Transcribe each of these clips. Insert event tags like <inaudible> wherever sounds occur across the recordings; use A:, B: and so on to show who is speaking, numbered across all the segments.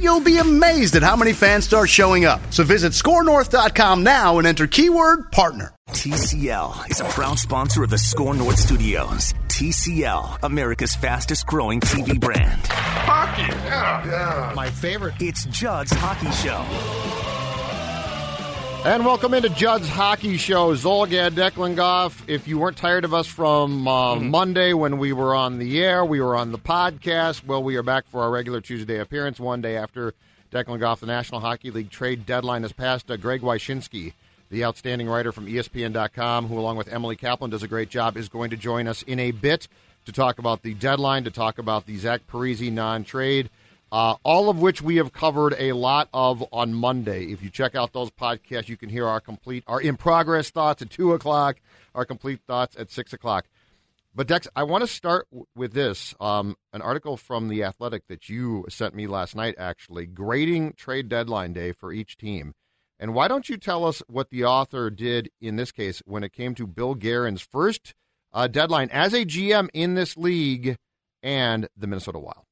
A: you'll be amazed at how many fans start showing up. So visit scorenorth.com now and enter keyword partner.
B: TCL is a proud sponsor of the Score North Studios. TCL, America's fastest growing TV brand.
C: Hockey, yeah, yeah.
D: My favorite.
B: It's Judd's Hockey Show.
D: And welcome into Judd's Hockey Show. Zulgad Declan Goff. If you weren't tired of us from uh,
E: Mm-hmm.
D: Monday when we were on the air, we were on the podcast. Well, we are back for our regular Tuesday appearance one day after Declan Goff, the National Hockey League trade deadline has passed. Uh, Greg Wyshynski, the outstanding writer from ESPN.com, who, along with Emily Kaplan, does a great job, is going to join us in a bit to talk about the deadline, to talk about the Zach Parise non trade. Uh, all of which we have covered a lot of on Monday. If you check out those podcasts, you can hear our complete, our in progress thoughts at two o'clock, our complete thoughts at six o'clock. But Dex, I want to start with this: um, an article from the Athletic that you sent me last night, actually grading trade deadline day for each team. And why don't you tell us what the author did in this case when it came to Bill Guerin's first uh, deadline as a GM in this league and the Minnesota Wild?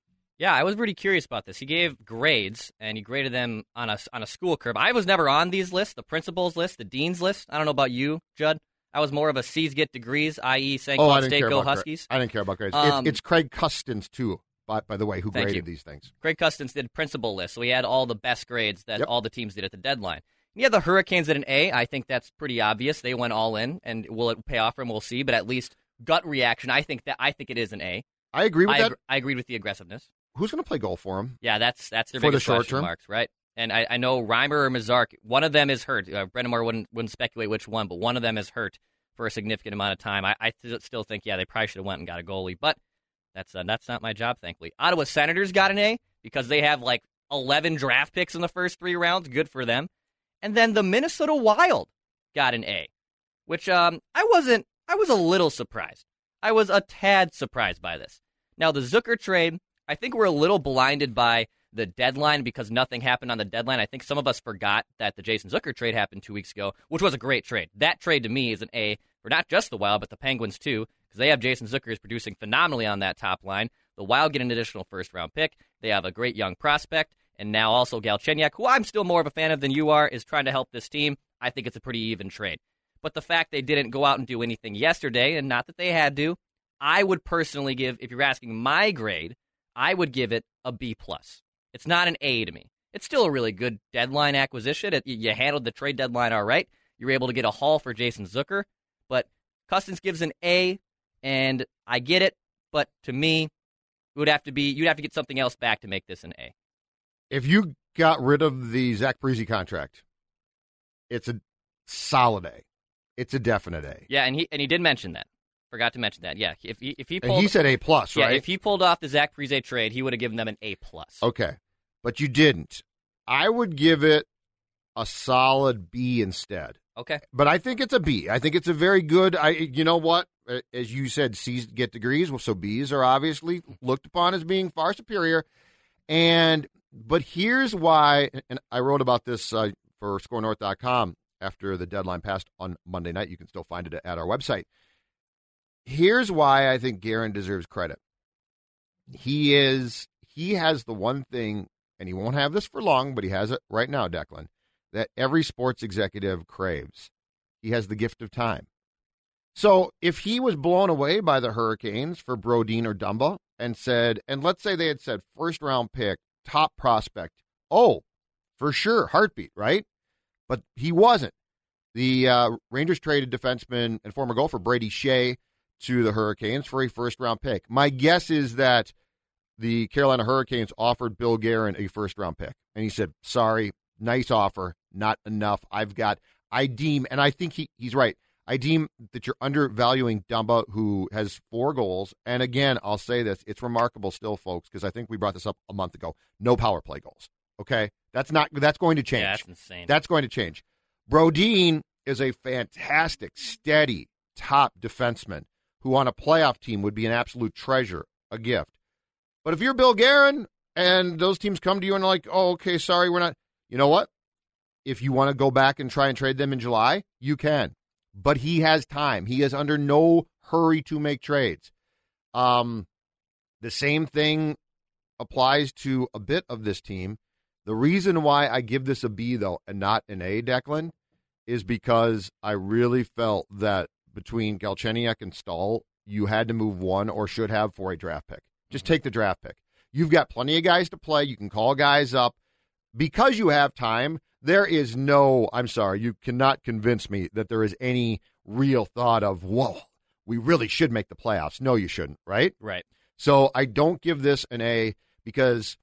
E: Yeah, I was pretty curious about this. He gave grades, and he graded them on a on a school curve. I was never on these lists, the principals list, the dean's list. I don't know about you, Judd. I was more of a C's get degrees, i.e., St.
D: Oh,
E: Cloud State go
D: about gra-
E: Huskies.
D: I didn't care about grades.
E: Um,
D: it's, it's Craig Custance too, by, by the way, who graded
E: you.
D: these things.
E: Craig Custance did principal list, so he had all the best grades that
D: Yep.
E: all the teams did at the deadline. Yeah, the Hurricanes at an A. I think that's pretty obvious. They went all in, and will it pay off for them? We'll see. But at least gut reaction, I think that I think it is an A.
D: I agree with
E: I,
D: that.
E: agr- I agreed with the aggressiveness.
D: Who's going to play goal for him?
E: Yeah, that's that's their
D: For the short term?
E: marks, right? And I, I know Reimer or Mrazek, one of them is hurt. Uh, Brind'Amour wouldn't wouldn't speculate which one, but one of them is hurt for a significant amount of time. I, I th- still think, yeah, they probably should have went and got a goalie, but that's uh, that's not my job, thankfully. Ottawa Senators got an A because they have like 11 draft picks in the first three rounds. Good for them. And then the Minnesota Wild got an A, which um, I wasn't. I was a little surprised. I was a tad surprised by this. Now the Zucker trade, I think we're a little blinded by the deadline because nothing happened on the deadline. I think some of us forgot that the Jason Zucker trade happened two weeks ago, which was a great trade. That trade to me is an A for not just the Wild, but the Penguins too, because they have Jason Zucker is producing phenomenally on that top line. The Wild get an additional first round pick. They have a great young prospect, and now also Galchenyuk, who I'm still more of a fan of than you are, is trying to help this team. I think it's a pretty even trade. But the fact they didn't go out and do anything yesterday, and not that they had to, I would personally give, if you're asking my grade, I would give it a B plus. It's not an A to me. It's still a really good deadline acquisition. It, you handled the trade deadline all right. You were able to get a haul for Jason Zucker, but Custance gives an A, and I get it. But to me, it would have to be you'd have to get something else back to make this an A.
D: If you got rid of the Zach Parise contract, it's a solid A. It's a definite A.
E: Yeah, and he and he did mention that. Forgot to mention that. Yeah, if he if he
D: And
E: pulled
D: he said A plus,
E: yeah
D: right?
E: if he pulled off the Zach Parise trade, he would have given them an A plus.
D: Okay. But you didn't. I would give it a solid B instead.
E: Okay.
D: But I think it's a B. I think it's a very good. I you know what? As you said, C's get degrees. Well, so B's are obviously looked upon as being far superior. And but here's why. And I wrote about this uh, for ScoreNorth.com after the deadline passed on Monday night. You can still find it at our website. Here's why I think Guerin deserves credit. He is he has the one thing, and he won't have this for long, but he has it right now, Declan, that every sports executive craves. He has the gift of time. So if he was blown away by the Hurricanes for Brodin or Dumba and said, and let's say they had said first round pick, top prospect, oh, for sure, heartbeat, right? But he wasn't. The uh, Rangers traded defenseman and former Gopher Brady Skjei to the Hurricanes for a first round pick. My guess is that the Carolina Hurricanes offered Bill Guerin a first round pick. And he said, sorry, nice offer, not enough. I've got, I deem, and I think he, he's right. I deem that you're undervaluing Dumba, who has four goals. And again, I'll say this: it's remarkable still, folks, because I think we brought this up a month ago. No power play goals. Okay, that's not that's going to change.
E: Yeah, that's insane.
D: That's going to change. Brodin is a fantastic, steady top defenseman who, on a playoff team, would be an absolute treasure, a gift. But if you're Bill Guerin and those teams come to you and are like, "Oh, okay, sorry, we're not," you know what? If you want to go back and try and trade them in July, you can but he has time. He is under no hurry to make trades. Um, the same thing applies to a bit of this team. The reason why I give this a B, though, and not an A, Declan, is because I really felt that between Galchenyuk and Staal, you had to move one or should have for a draft pick. Just take the draft pick. You've got plenty of guys to play. You can call guys up. Because you have time, there is no, I'm sorry, you cannot convince me that there is any real thought of, whoa, we really should make the playoffs. No, you shouldn't, right?
E: Right.
D: So I don't give this an A because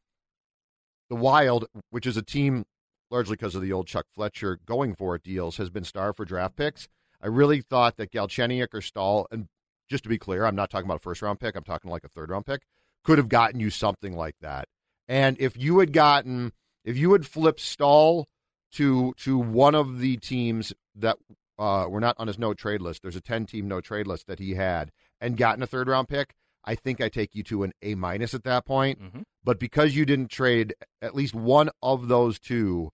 D: the Wild, which is a team largely because of the old Chuck Fletcher going for it deals, has been starved for draft picks. I really thought that Galchenyuk or Staal, and just to be clear, I'm not talking about a first round pick, I'm talking like a third round pick, could have gotten you something like that. And if you had gotten, if you had flipped Staal to to one of the teams that uh, were not on his no trade list. There's a 10 team no trade list that he had and gotten a third round pick. I think I take you to an A minus at that point.
E: Mm-hmm.
D: But because you didn't trade at least one of those two,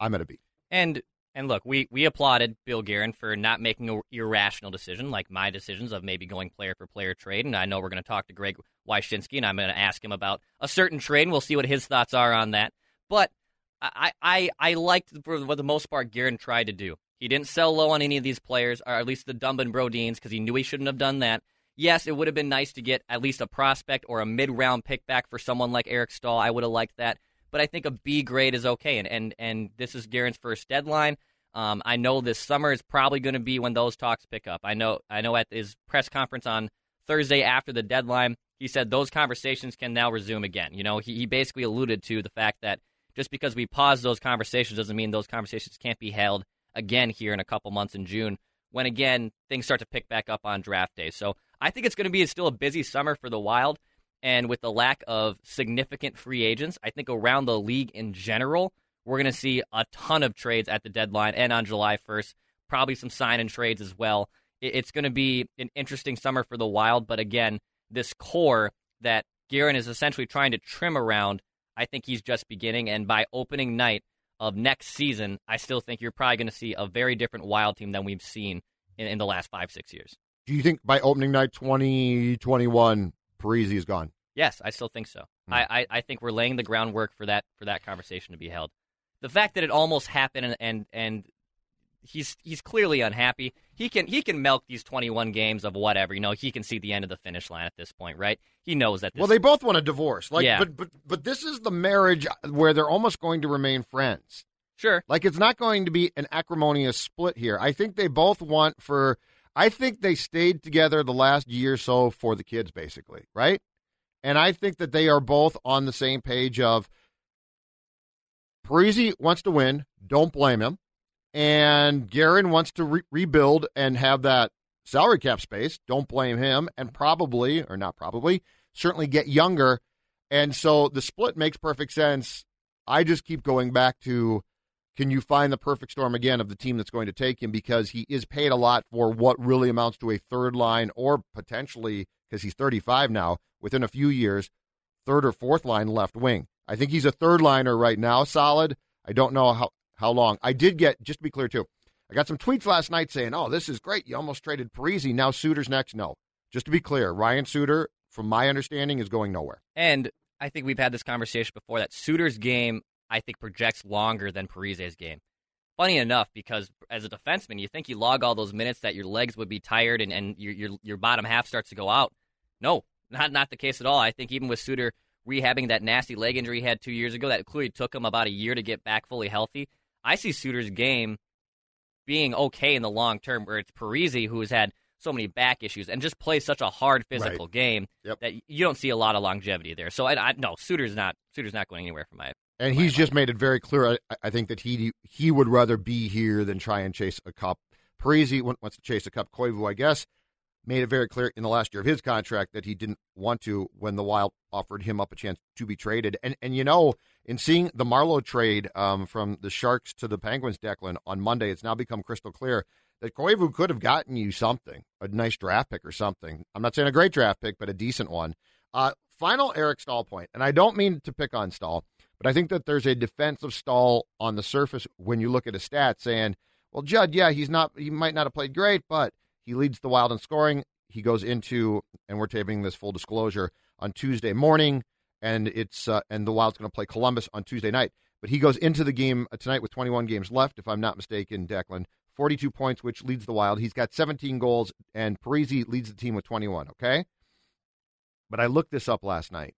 D: I'm at a B.
E: And and look, we we applauded Bill Guerin for not making an irrational decision like my decisions of maybe going player for player trade. And I know we're going to talk to Greg Wyshynski, and I'm going to ask him about a certain trade, and we'll see what his thoughts are on that. But I, I, I liked for the most part Guerin tried to do. He didn't sell low on any of these players, or at least the Dumba and Brodins, because he knew he shouldn't have done that. Yes, it would have been nice to get at least a prospect or a mid-round pick back for someone like Eric Staal. I would have liked that, but I think a B grade is okay. And and and this is Guerin's first deadline. Um, I know this summer is probably going to be when those talks pick up. I know I know at his press conference on Thursday after the deadline, he said those conversations can now resume again. You know, he, he basically alluded to the fact that just because we pause those conversations doesn't mean those conversations can't be held again here in a couple months in June when again things start to pick back up on draft day. So I think it's going to be still a busy summer for the Wild. And with the lack of significant free agents, I think around the league in general, we're going to see a ton of trades at the deadline and on July 1st. Probably some sign and trades as well. It's going to be an interesting summer for the Wild. But again, this core that Guerin is essentially trying to trim around I think he's just beginning. And by opening night of next season, I still think you're probably going to see a very different Wild team than we've seen in, in the last five, six years.
D: Do you think by opening night 2021, Parise is gone?
E: Yes, I still think so. Hmm. I, I, I, think we're laying the groundwork for that for that conversation to be held. The fact that it almost happened and and, and he's he's clearly unhappy. He can he can milk these 21 games of whatever. You know, he can see the end of the finish line at this point, right? He knows that.
D: well, they both want a divorce. Like, yeah. but but but this is the marriage where they're almost going to remain friends.
E: Sure.
D: Like it's not going to be an acrimonious split here. I think they both want for. I think they stayed together the last year or so for the kids, basically, right? And I think that they are both on the same page of Parise wants to win. Don't blame him and Guerin wants to re- rebuild and have that salary cap space. Don't blame him, and probably or not probably, certainly get younger. And so the split makes perfect sense. I just keep going back to can you find the perfect storm again of the team that's going to take him because he is paid a lot for what really amounts to a third line or potentially because he's 35 now within a few years third or fourth line left wing. I think he's a third liner right now solid. I don't know how how long. I did get, just to be clear too, I got some tweets last night saying, oh, this is great. You almost traded Parise. Now Suter's next. No. Just to be clear, Ryan Suter, from my understanding, is going nowhere.
E: And I think we've had this conversation before that Suter's game, I think, projects longer than Parise's game. Funny enough, because as a defenseman, you think you log all those minutes that your legs would be tired and, and your, your, your bottom half starts to go out. No, not, not the case at all. I think even with Suter rehabbing that nasty leg injury he had two years ago, that clearly took him about a year to get back fully healthy. I see Suter's game being okay in the long term, where it's Parise who has had so many back issues and just plays such a hard physical
D: Right.
E: game
D: Yep.
E: that you don't see a lot of longevity there. So I, I no Suter's not Suter's not going anywhere for my.
D: And he's just made it very clear. I, I think that he he would rather be here than try and chase a cup. Parise wants to chase a cup. Koivu, I guess, made it very clear in the last year of his contract that he didn't want to when the Wild offered him up a chance to be traded. And and you know, in seeing the Marleau trade um, from the Sharks to the Penguins, Declan on Monday, it's now become crystal clear that Koivu could have gotten you something, a nice draft pick or something. I'm not saying a great draft pick, but a decent one. Uh, final Eric Staal point, and I don't mean to pick on Staal. But I think that there's a defensive stall on the surface when you look at his stats, saying, "Well, Judd, yeah, he's not, he might not have played great, but he leads the Wild in scoring. He goes into, and we're taping this full disclosure on Tuesday morning, and it's uh, and the Wild's going to play Columbus on Tuesday night. But he goes into the game uh, tonight with 21 games left, if I'm not mistaken. Declan, 42 points, which leads the Wild. He's got 17 goals, and Parise leads the team with 21. Okay, but I looked this up last night.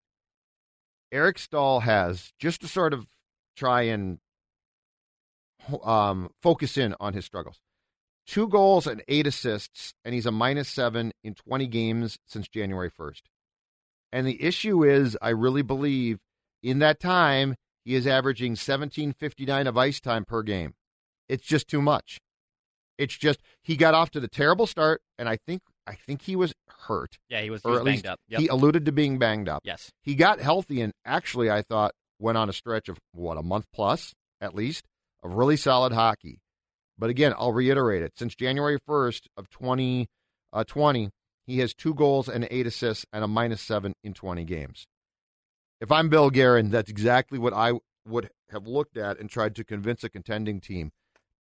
D: Eric Staal has just to sort of try and um, focus in on his struggles. Two goals and eight assists, and he's a minus seven in 20 games since January 1st. And the issue is, I really believe in that time, he is averaging 1759 of ice time per game. It's just too much. It's just he got off to the terrible start, and I think I think he was hurt,
E: Yeah, he was, he was
D: at
E: banged
D: least
E: up. Yep.
D: he alluded to being banged up.
E: yes.
D: He got healthy and actually, I thought, went on a stretch of what, a month plus at least of really solid hockey. But again, I'll reiterate it. Since January 1st of 2020, uh, he has two goals and eight assists and a minus seven in 20 games. If I'm Bill Guerin, that's exactly what I would have looked at and tried to convince a contending team.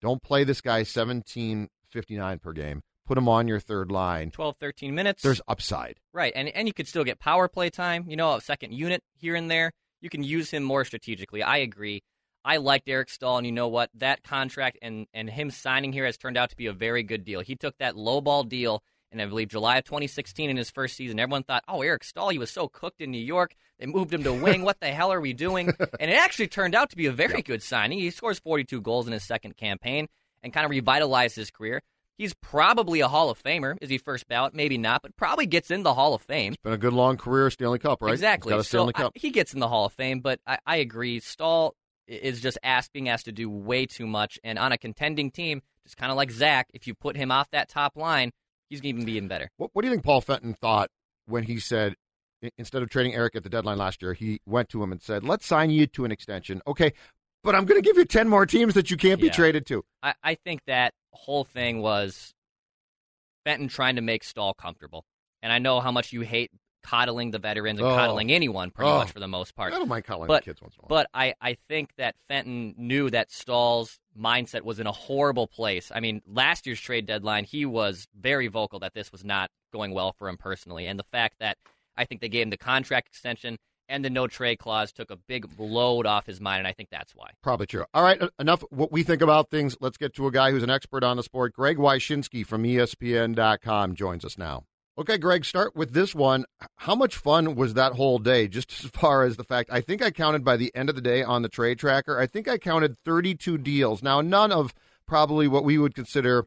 D: Don't play this guy 17.59 per game. Put him on your third line.
E: 12, 13 minutes.
D: There's upside.
E: Right, and and you could still get power play time. You know, a second unit here and there. You can use him more strategically. I agree. I liked Eric Staal, and you know what? That contract and and him signing here has turned out to be a very good deal. He took that low ball deal, and I believe July of 2016 in his first season. Everyone thought, oh, Eric Staal, he was so cooked in New York. They moved him to wing. what the hell are we doing? <laughs> And it actually turned out to be a very good signing. He scores 42 goals in his second campaign and kind of revitalized his career. He's probably a Hall of Famer. Is he first ballot? Maybe not, but probably gets in the Hall of Fame.
D: Been a good long career, Stanley Cup, right?
E: Exactly.
D: He's got a Stanley
E: so I-
D: Cup.
E: he gets in the Hall of Fame, but I, I agree. Staal is just asked, being asked to do way too much. And on a contending team, just kind of like Zach, if you put him off that top line, he's going to even be even better.
D: What, what do you think Paul Fenton thought when he said, instead of trading Eric at the deadline last year, he went to him and said, let's sign you to an extension. Okay, but I'm going to give you 10 more teams that you can't be
E: Yeah.
D: traded to.
E: I, I think that whole thing was Fenton trying to make Staal comfortable. And I know how much you hate coddling the veterans and
D: Oh.
E: coddling anyone pretty
D: Oh.
E: much for the most part.
D: I don't mind calling
E: But-
D: the kids once in a while.
E: But I, I think that Fenton knew that Staal's mindset was in a horrible place. I mean, last year's trade deadline, he was very vocal that this was not going well for him personally. And the fact that I think they gave him the contract extension and the no trade clause took a big load off his mind, and I think that's why.
D: Probably true. All right, enough what we think about things. Let's get to a guy who's an expert on the sport. Greg Wyshynski from ESPN.com joins us now. Okay, Greg, start with this one. How much fun was that whole day, <laughs> just as far as the fact? I think I counted by the end of the day on the trade tracker, I think I counted 32 deals. Now, none of probably what we would consider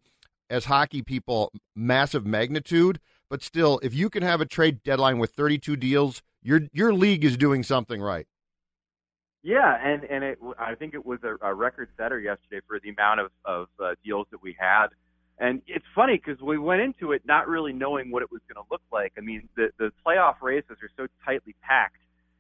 D: as hockey people massive magnitude, but still, if you can have a trade deadline with 32 deals, your your league is doing something right.
F: Yeah, and and it I think it was a, a record setter yesterday for the amount of of uh, deals that we had. And it's funny because we went into it not really knowing what it was going to look like. I mean, the the playoff races are so tightly packed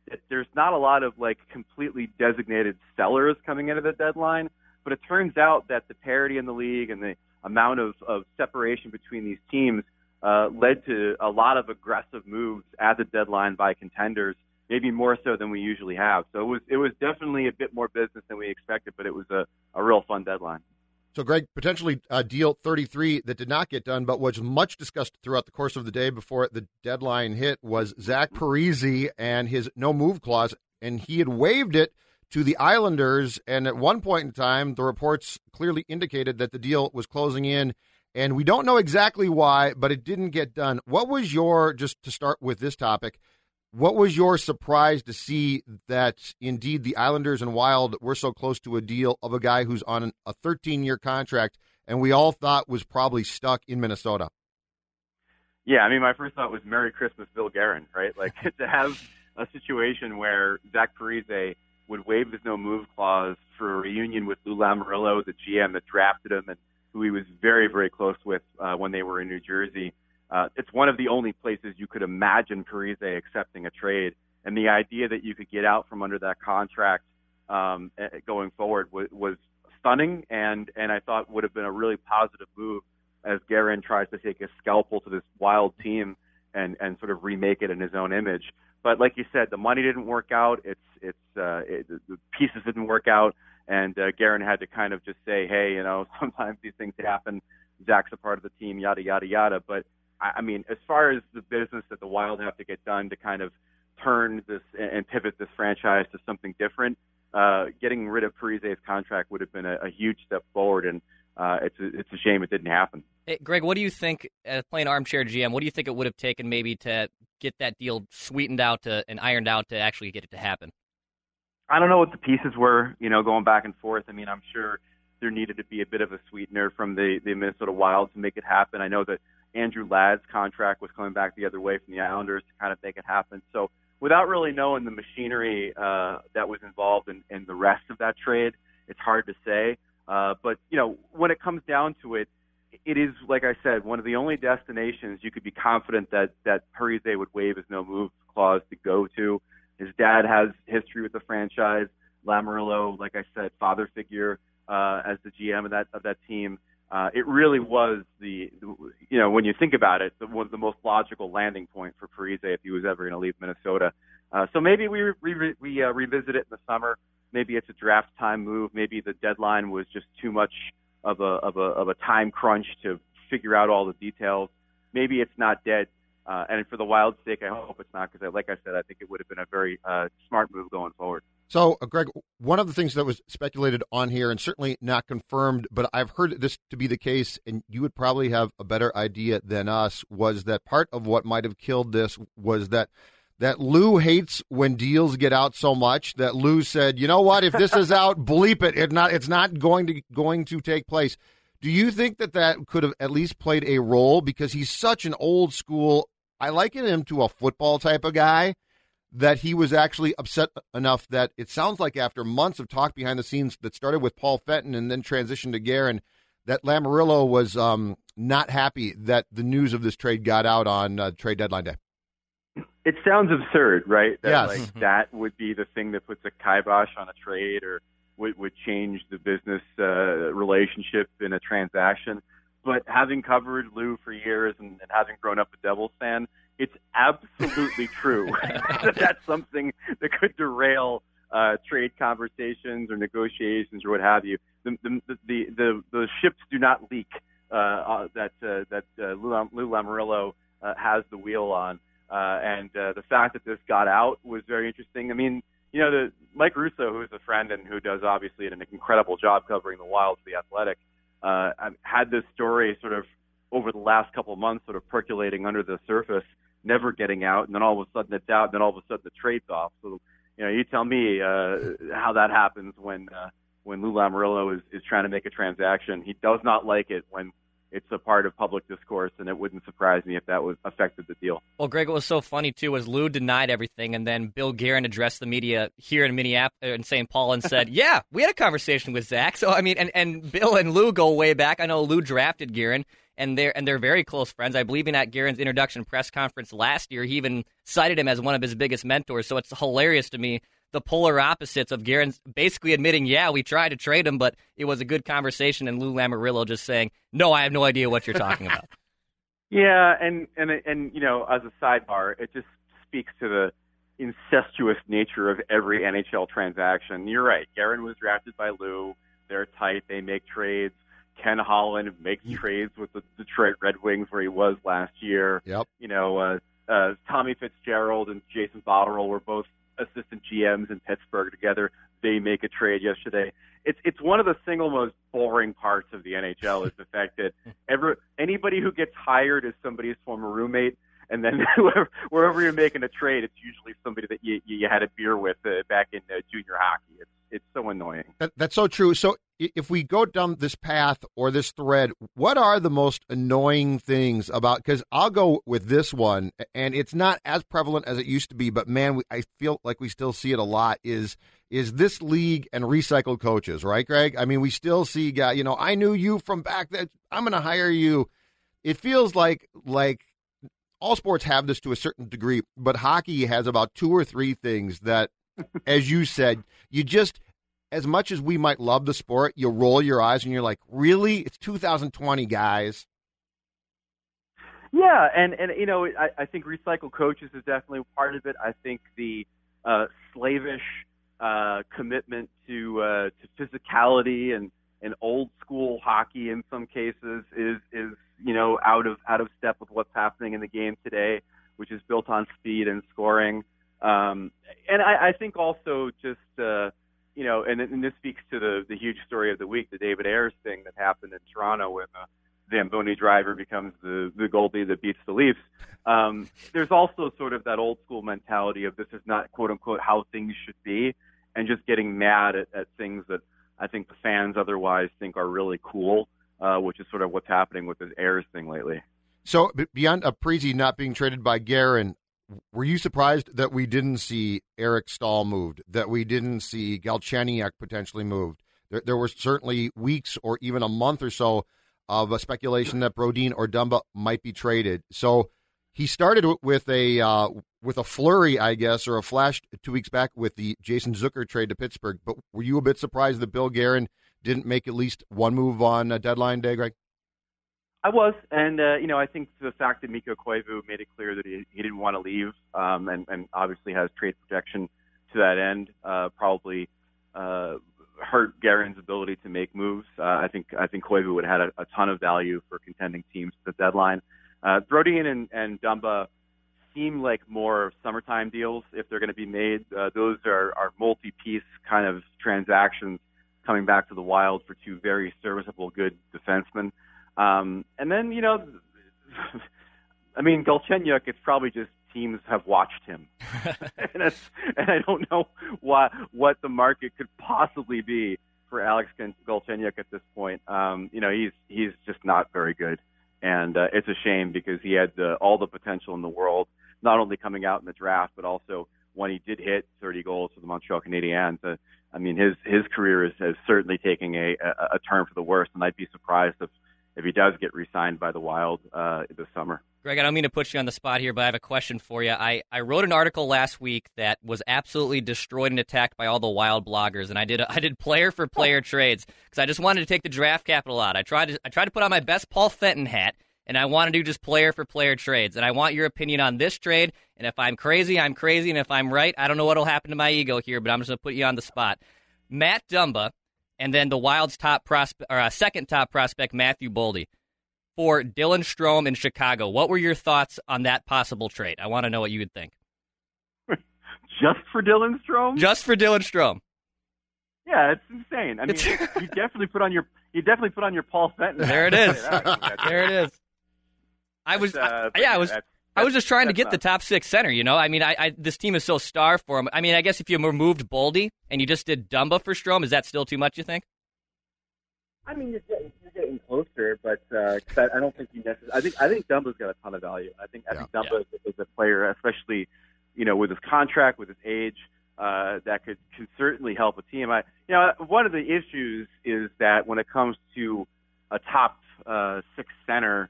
F: that there's not a lot of like completely designated sellers coming into the deadline. But it turns out that the parity in the league and the amount of of separation between these teams uh, led to a lot of aggressive moves at the deadline by contenders maybe more so than we usually have. So it was it was definitely a bit more business than we expected, but it was a, a real fun deadline.
D: So, Greg, potentially uh, deal 33 that did not get done, but was much discussed throughout the course of the day before the deadline hit was Zach Parise and his no move clause, and he had waived it to the Islanders. And at one point in time, the reports clearly indicated that the deal was closing in, and we don't know exactly why, but it didn't get done. What was your, just to start with this topic, what was your surprise to see that indeed the Islanders and Wild were so close to a deal of a guy who's on a 13 year contract and we all thought was probably stuck in Minnesota.
F: Yeah, I mean, my first thought was Merry Christmas, Bill Guerin, right? Like <laughs> to have a situation where Zach Parise would waive his no move clause for a reunion with Lou Lamoriello, the GM that drafted him and who he was very, very close with uh, when they were in New Jersey. Uh, it's one of the only places you could imagine Parise accepting a trade. And the idea that you could get out from under that contract um, going forward was, was stunning, and and I thought would have been a really positive move as Guerin tries to take a scalpel to this wild team and and sort of remake it in his own image. But like you said, the money didn't work out. It's it's uh, it, the pieces didn't work out, and uh, Guerin had to kind of just say, hey, you know, <laughs> sometimes these things happen. Zach's a part of the team, yada yada yada. But I, I mean, as far as the business that the Wild have to get done to kind of turn this and pivot this franchise to something different, uh, getting rid of Parise's contract would have been a, a huge step forward, and uh, it's a, it's a shame it didn't happen.
E: Hey, Greg, what do you think, uh, playing armchair GM, what do you think it would have taken maybe to get that deal sweetened out to, and ironed out to actually get it to happen?
F: I don't know what the pieces were, you know, going back and forth. I mean, I'm sure there needed to be a bit of a sweetener from the, the Minnesota Wild to make it happen. I know that Andrew Ladd's contract was coming back the other way from the Islanders to kind of make it happen. So without really knowing the machinery uh, that was involved in, in the rest of that trade, it's hard to say. Uh, but you know, when it comes down to it, it is like I said, one of the only destinations you could be confident that that Parise would waive his no move clause to go to. His dad has history with the franchise. Lamoriello, like I said, father figure uh, as the GM of that of that team. Uh, it really was the, you know, when you think about it, the, of the most logical landing point for Parise if he was ever going to leave Minnesota. Uh, so maybe we re- we uh, revisit it in the summer. Maybe it's a draft time move. Maybe the deadline was just too much of a of a of a time crunch to figure out all the details. Maybe it's not dead. Uh, and for the Wild's sake, I hope it's not because, like I said, I think it would have been a very uh, smart move going forward.
D: So, uh, Greg, one of the things that was speculated on here, and certainly not confirmed, but I've heard this to be the case, and you would probably have a better idea than us, was that part of what might have killed this was that that Lou hates when deals get out so much that Lou said, "You know what? If this is out, <laughs> bleep it. It's not. It's not going to going to take place." Do you think that that could have at least played a role because he's such an old school? I liken him to a football type of guy that he was actually upset enough that it sounds like after months of talk behind the scenes that started with Paul Fenton and then transitioned to Guerin, that Lamoriello was um, not happy that the news of this trade got out on uh, trade deadline day.
F: It sounds absurd, right? That
D: yes.
F: like that would be the thing that puts a kibosh on a trade or would, would change the business uh, relationship in a transaction. But having covered Lou for years and, and having grown up a Devils fan, it's absolutely <laughs> true <laughs> that that's something that could derail uh, trade conversations or negotiations or what have you. The the the the, the ships do not leak uh, uh, that uh, that uh, Lou, Lou Lamoriello uh, has the wheel on, uh, and uh, the fact that this got out was very interesting. I mean, you know, the Mike Russo, who's a friend and who does obviously an incredible job covering the Wild for the Athletic, uh, I've had this story sort of over the last couple of months, sort of percolating under the surface never getting out, and then all of a sudden it's out, and then all of a sudden the trade's off. So, you know, you tell me uh, how that happens when uh, when Lou Lamoriello is, is trying to make a transaction. He does not like it when it's a part of public discourse, and it wouldn't surprise me if that was affected the deal.
E: Well, Greg, what was so funny too was Lou denied everything, and then Bill Guerin addressed the media here in Minneapolis, uh, in St. Paul, and said, <laughs> "Yeah, we had a conversation with Zach." So I mean, and and Bill and Lou go way back. I know Lou drafted Guerin, and they're and they're very close friends. I believe in at Guerin's introduction press conference last year, he even cited him as one of his biggest mentors. So it's hilarious to me the polar opposites of Guerin's basically admitting, yeah, we tried to trade him, but it was a good conversation, and Lou Lamoriello just saying, no, I have no idea what you're talking about. <laughs>
F: yeah, and and and you know, as a sidebar, it just speaks to the incestuous nature of every NHL transaction. You're right. Guerin was drafted by Lou. They're tight. They make trades. Ken Holland makes trades with the Detroit Red Wings where he was last year.
D: Yep.
F: You know, uh, uh, Tommy Fitzgerald and Jason Botterill were both assistant GMs in Pittsburgh together. They make a trade yesterday. It's it's one of the single most boring parts of the NHL is the fact that ever anybody who gets hired is somebody's former roommate, and then <laughs> wherever you're making a trade, it's usually somebody that you you had a beer with uh, back in uh, junior hockey. It's it's so annoying.
D: That, that's so true. So if we go down this path or this thread, what are the most annoying things about? Because I'll go with this one, and it's not as prevalent as it used to be, but man, I feel like we still see it a lot. Is is this league and recycled coaches, right, Greg? I mean, we still see guy. You know, I knew you from back then. I'm going to hire you. It feels like like all sports have this to a certain degree, but hockey has about two or three things that, <laughs> as you said, you just as much as we might love the sport, you roll your eyes and you're like, really? It's 2020, guys.
F: Yeah, and and you know, I, I think recycled coaches is definitely part of it. I think the uh, slavish uh, commitment to uh, to physicality and and old school hockey in some cases is is you know out of out of step with what's happening in the game today, which is built on speed and scoring. Um, and I, I think also just uh, you know, and, and this speaks to the the huge story of the week, the David Ayres thing that happened in Toronto when the Zamboni driver becomes the the goalie that beats the Leafs. Um, there's also sort of that old school mentality of this is not quote unquote how things should be, and just getting mad at, at things that I think the fans otherwise think are really cool, uh, which is sort of what's happening with this Ayres thing lately.
D: So beyond Parise not being traded by Guerin, were you surprised that we didn't see Eric Staal moved, that we didn't see Galchenyuk potentially moved? There, there were certainly weeks or even a month or so of a speculation that Brodin or Dumba might be traded. So he started with a uh, with a flurry, I guess, or a flash two weeks back with the Jason Zucker trade to Pittsburgh. But were you a bit surprised that Bill Guerin didn't make at least one move on deadline day, Greg?
F: I was, and uh, you know, I think the fact that Mikko Koivu made it clear that he, he didn't want to leave, um, and, and obviously has trade protection to that end, uh, probably uh, hurt Guerin's ability to make moves. Uh, I think I think Koivu would have had a, a ton of value for contending teams at the deadline. Uh, and, and Dumba seem like more summertime deals if they're going to be made. Uh, those are, are multi-piece kind of transactions coming back to the Wild for two very serviceable, good defensemen. Um, and then, you know, <laughs> I mean, Galchenyuk, it's probably just teams have watched him. <laughs> and, it's, and I don't know what, what the market could possibly be for Alex Galchenyuk at this point. Um, you know, he's, he's just not very good. And uh, it's a shame because he had the, all the potential in the world, not only coming out in the draft, but also when he did hit 30 goals for the Montreal Canadiens. Uh, I mean, his his career is, is certainly taking a, a, a turn for the worse, and I'd be surprised if if he does get re-signed by the Wild uh, this summer.
E: Greg, I don't mean to put you on the spot here, but I have a question for you. I, I wrote an article last week that was absolutely destroyed and attacked by all the Wild bloggers, and I did <laughs> I did player for player trades because I just wanted to take the draft capital out. I tried to I tried to put on my best Paul Fenton hat, and I want to do just player for player trades. And I want your opinion on this trade. And if I'm crazy, I'm crazy, and if I'm right, I don't know what'll happen to my ego here, but I'm just gonna put you on the spot. Matt Dumba, and then the Wild's top prospect or uh, second top prospect Matthew Boldy for Dylan Strome in Chicago. What were your thoughts on that possible trade? I want to know what you would think. <laughs>
F: Just for Dylan Strome?
E: Just for Dylan Strome.
F: Yeah, it's insane. I mean, <laughs> you definitely put on your you definitely put on your Paul Fenton.
E: There it is. <laughs> there it is. I was, uh, I, yeah, I was. I was just trying to get the top six center. You know, I mean, I, I, this team is so starved for him. I mean, I guess if you removed Boldy and you just did Dumba for Strome, is that still too much? You think?
F: I mean, you're getting, you're getting closer, but uh, I don't think you necessarily. I think I think Dumba's got a ton of value. I think I yeah. think Dumba yeah. is a player, especially you know with his contract, with his age, uh, that could can certainly help a team. I you know one of the issues is that when it comes to a top uh, six center,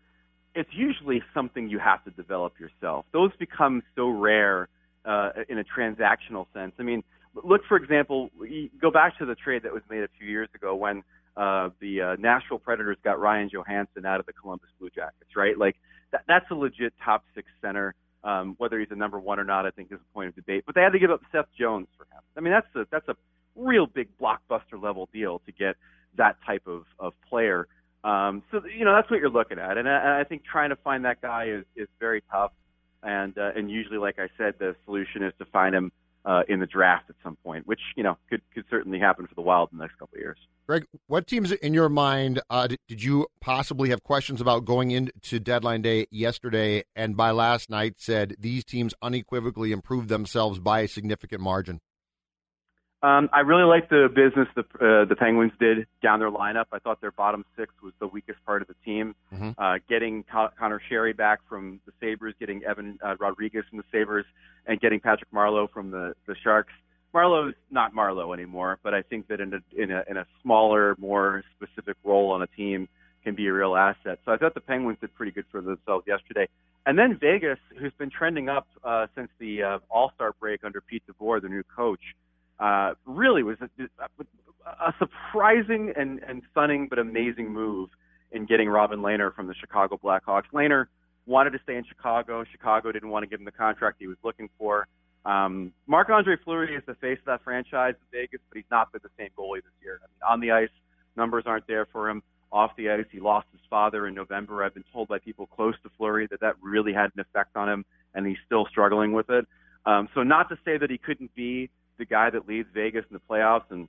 F: it's usually something you have to develop yourself. Those become so rare uh, in a transactional sense. I mean, look for example, go back to the trade that was made a few years ago when uh, the uh, Nashville Predators got Ryan Johansen out of the Columbus Blue Jackets, right? Like that, that's a legit top six center. Um, whether he's a number one or not, I think is a point of debate. But they had to give up Seth Jones for him. I mean, that's a that's a real big blockbuster level deal to get that type of of player. Um, so you know that's what you're looking at, and I, I think trying to find that guy is is very tough. And uh, and usually, like I said, the solution is to find him uh, in the draft at some point, which you know could could certainly happen for the Wild in the next couple of years.
D: Greg, what teams in your mind uh, did you possibly have questions about going into deadline day yesterday, and by last night said these teams unequivocally improved themselves by a significant margin?
F: Um, I really like the business the uh, the Penguins did down their lineup. I thought their bottom six was the weakest part of the team.
D: Mhm.
F: Uh, getting Con- Conor Sheary back from the Sabres, getting Evan uh, Rodrigues from the Sabres, and getting Patrick Marleau from the the Sharks. Marleau's not Marleau anymore, but I think that in a in a in a smaller, more specific role on a team can be a real asset. So I thought the Penguins did pretty good for themselves yesterday. And then Vegas, who's been trending up uh, since the uh, All Star break under Pete DeBoer, the new coach, uh, really was a, a surprising and, and stunning but amazing move in getting Robin Lehner from the Chicago Blackhawks. Lehner wanted to stay in Chicago. Chicago didn't want to give him the contract he was looking for. Um, Marc Andre Fleury is the face of that franchise in Vegas, but he's not been the same goalie this year. I mean, on the ice, numbers aren't there for him. Off the ice, he lost his father in November. I've been told by people close to Fleury that that really had an effect on him, and he's still struggling with it. Um, so, not to say that he couldn't be the guy that leads Vegas in the playoffs and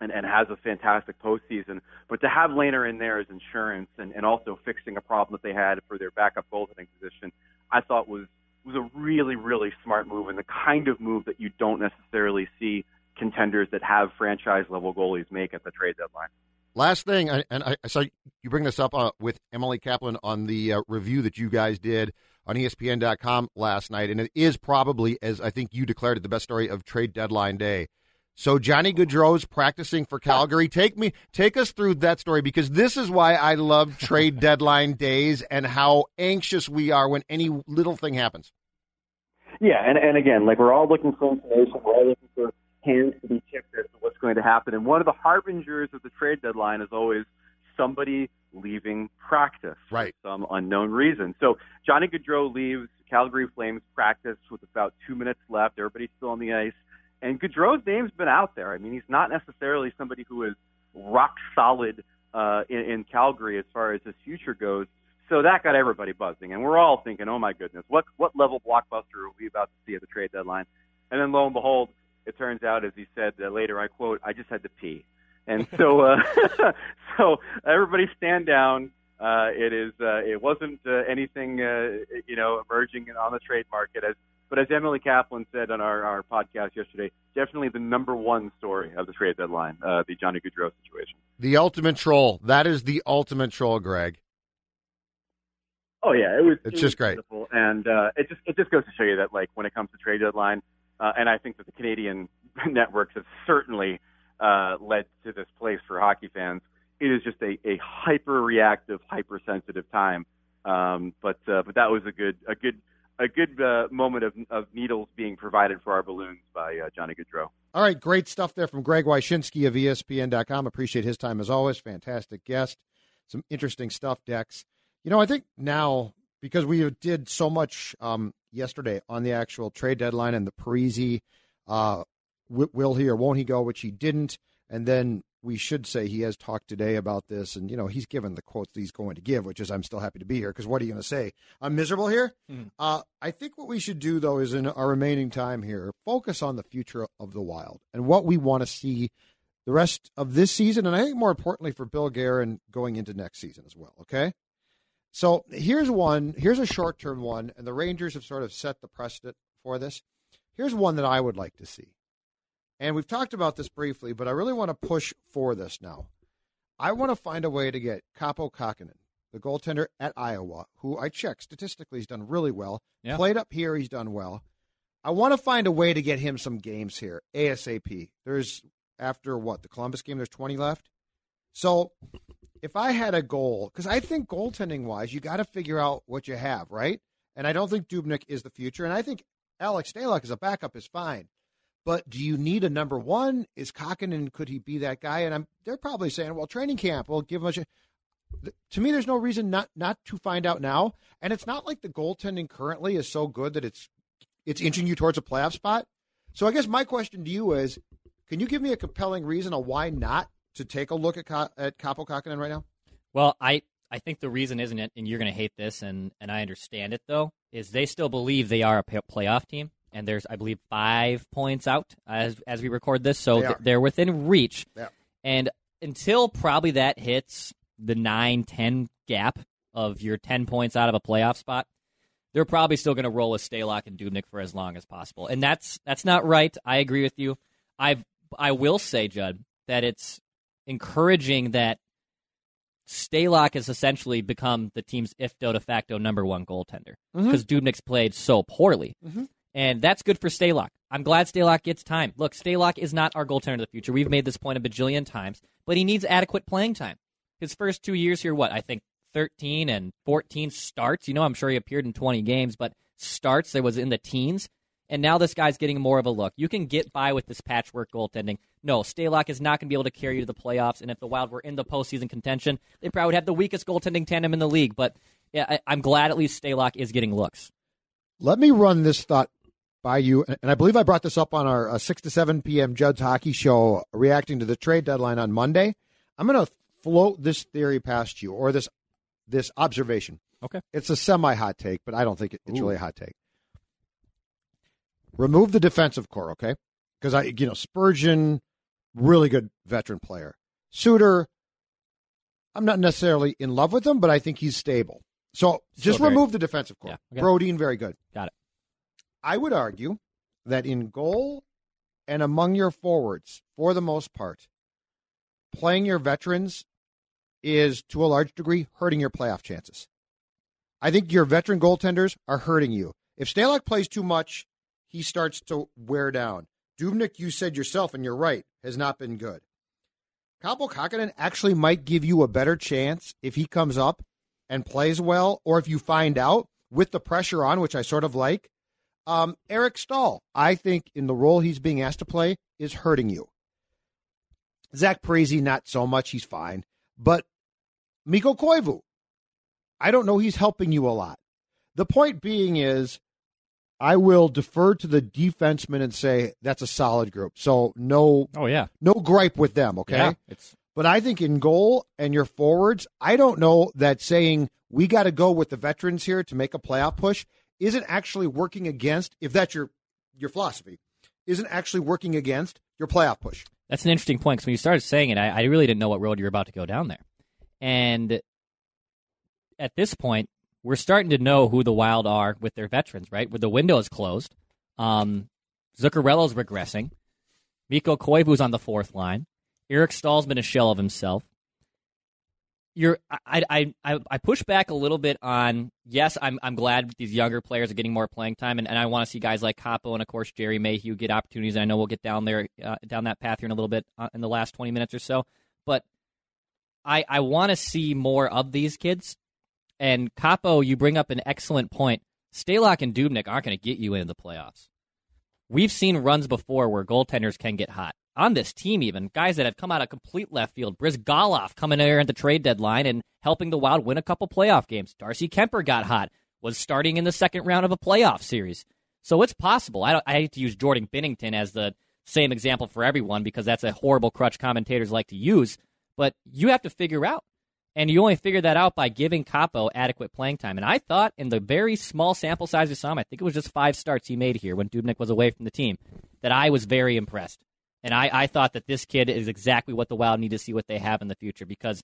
F: and, and has a fantastic postseason, but to have Lehner in there as insurance and, and also fixing a problem that they had for their backup goaltending position, I thought was was a really really smart move and the kind of move that you don't necessarily see contenders that have franchise level goalies make at the trade deadline.
D: Last thing, and I saw you bring this up uh, with Emily Kaplan on the uh, review that you guys did on ESPN.com last night, and it is probably, as I think you declared it, the best story of trade deadline day. So Johnny Gaudreau's practicing for Calgary. Take me, take us through that story because this is why I love trade <laughs> deadline days and how anxious we are when any little thing happens.
F: Yeah, and and again, like we're all looking for information, we're all looking for hands to be tipped as to what's going to happen. And one of the harbingers of the trade deadline is always somebody leaving practice
D: Right.
F: for some unknown reason. So Johnny Gaudreau leaves Calgary Flames practice with about two minutes left. Everybody's still on the ice, and Gaudreau's name's been out there. I mean, he's not necessarily somebody who is rock solid uh, in, in Calgary as far as his future goes. So that got everybody buzzing, and we're all thinking, "Oh my goodness, what what level blockbuster are we about to see at the trade deadline?" And then lo and behold, it turns out, as he said uh, later, I quote, "I just had to pee," and so uh, <laughs> so everybody stand down. Uh, it is uh, it wasn't uh, anything uh, you know emerging on the trade market as but as Emily Kaplan said on our, our podcast yesterday, definitely the number one story of the trade deadline, uh, the Johnny Gaudreau situation.
D: The ultimate troll. That is the ultimate troll, Greg.
F: Oh yeah, it was.
D: It's
F: it
D: just
F: was
D: great.
F: and uh, it just it just goes to show you that like when it comes to trade deadline, uh, and I think that the Canadian <laughs> networks have certainly uh, led to this place for hockey fans. It is just a, a hyper reactive, hypersensitive time. Um, but uh, but that was a good a good a good uh, moment of of needles being provided for our balloons by uh, Johnny Gaudreau.
D: All right, great stuff there from Greg Wyshynski of ESPN.com. Appreciate his time as always. Fantastic guest. Some interesting stuff, Dex. You know, I think now because we did so much um, yesterday on the actual trade deadline and the Parise, uh, w- will he or won't he go, which he didn't, and then we should say he has talked today about this, and you know he's given the quotes he's going to give, which is I'm still happy to be here because what are you going to say? I'm miserable here. Uh, I think what we should do though is in our remaining time here, focus on the future of the Wild and what we want to see the rest of this season, and I think more importantly for Bill Guerin going into next season as well. Okay. So here's one. Here's a short term one, and the Rangers have sort of set the precedent for this. Here's one that I would like to see. And we've talked about this briefly, but I really want to push for this now. I want to find a way to get Kaapo Kahkonen, the goaltender at Iowa, who I checked statistically, he's done really well.
G: Yeah.
D: Played up here, he's done well. I want to find a way to get him some games here ASAP. There's after what the Columbus game, there's 20 left. So if I had a goal, because I think goaltending wise, you got to figure out what you have, right? And I don't think Dubnyk is the future, and I think Alex Stalock as a backup is fine. But do you need a number one? Is Kahkonen could he be that guy? And I'm they're probably saying, well, training camp, we'll give him a. sh-" To me, there's no reason not not to find out now. And it's not like the goaltending currently is so good that it's it's inching you towards a playoff spot. So I guess my question to you is, can you give me a compelling reason of why not to take a look at at Kaapo Kahkonen right now?
E: Well, I I think the reason isn't it, and you're going to hate this, and and I understand it though, is they still believe they are a playoff team, and there's I believe five points out as as we record this, so
D: They
E: th- they're within reach.
D: Yeah.
E: And until probably that hits the 9-10 gap of your ten points out of a playoff spot, they're probably still going to roll with Stalock and Dubnyk for as long as possible, and that's that's not right. I agree with you. I've I will say, Judd, that it's encouraging that Stalock has essentially become the team's if de facto number one goaltender because mm-hmm. Dubnyk's played so poorly. Mm-hmm. And that's good for Stalock. I'm glad Stalock gets time. Look, Stalock is not our goaltender of the future. We've made this point a bajillion times, but he needs adequate playing time. His first two years here, what? I think 13 and 14 starts. You know, I'm sure he appeared in 20 games, but starts, there was in the teens. And now this guy's getting more of a look. You can get by with this patchwork goaltending. No, Stalock is not going to be able to carry you to the playoffs. And if the Wild were in the postseason contention, they probably would have the weakest goaltending tandem in the league. But yeah, I, am glad at least Stalock is getting looks.
D: Let me run this thought by you. And I believe I brought this up on our uh, 6 to 7 p.m. Judd's Hockey Show reacting to the trade deadline on Monday. I'm going to float this theory past you or this this observation.
E: Okay.
D: It's a semi hot take, but I don't think it's Ooh. really a hot take remove the defensive corps, okay? Because I, you know, Spurgeon, really good veteran player. Suter, I'm not necessarily in love with him, but I think he's stable. So just remove the defensive corps. Yeah, okay. Brodin, very good.
E: Got it.
D: I would argue that in goal and among your forwards, for the most part, playing your veterans is to a large degree hurting your playoff chances. I think your veteran goaltenders are hurting you. If Stalock plays too much, he starts to wear down. Dubnyk, you said yourself, and you're right, has not been good. Kaapo Kahkonen actually might give you a better chance if he comes up and plays well, or if you find out with the pressure on, which I sort of like. Um, Eric Staal, I think in the role he's being asked to play, is hurting you. Zach Parise, not so much. He's fine. But Mikko Koivu, I don't know. He's helping you a lot. The point being is I will defer to the defenseman and say that's a solid group. So no,
E: oh yeah,
D: no gripe with them. Okay, yeah,
E: it's.
D: But I think in goal and your forwards, I don't know that saying we got to go with the veterans here to make a playoff push isn't actually working against. If that's your your philosophy, isn't actually working against your playoff push.
E: That's an interesting point because when you started saying it, I, I really didn't know what road you were about to go down there, and at this point, we're starting to know who the Wild are with their veterans, right? Where the window is closed. Um, Zuccarello's regressing. Mikko Koivu's on the fourth line. Eric Staal's been a shell of himself. You're, I, I, I, I push back a little bit on. Yes, I'm, I'm glad these younger players are getting more playing time, and, and I want to see guys like Kaapo and of course Gerry Mayhew get opportunities. And I know we'll get down there, uh, down that path here in a little bit uh, in the last 20 minutes or so. But I, I want to see more of these kids and Kaapo, you bring up an excellent point. Stalock and Dubnyk aren't going to get you into the playoffs. We've seen runs before where goaltenders can get hot. On this team, even guys that have come out of complete left field. Bryzgalov coming in at the trade deadline and helping the Wild win a couple playoff games. Darcy Kuemper got hot, was starting in the second round of a playoff series. So it's possible. I, I hate to use Jordan Binnington as the same example for everyone because that's a horrible crutch commentators like to use. But you have to figure out and you only figure that out by giving Kaapo adequate playing time. And I thought in the very small sample size we saw I think it was just five starts he made here when Dubnyk was away from the team, that I was very impressed. And I, I thought that this kid is exactly what the Wild need to see what they have in the future because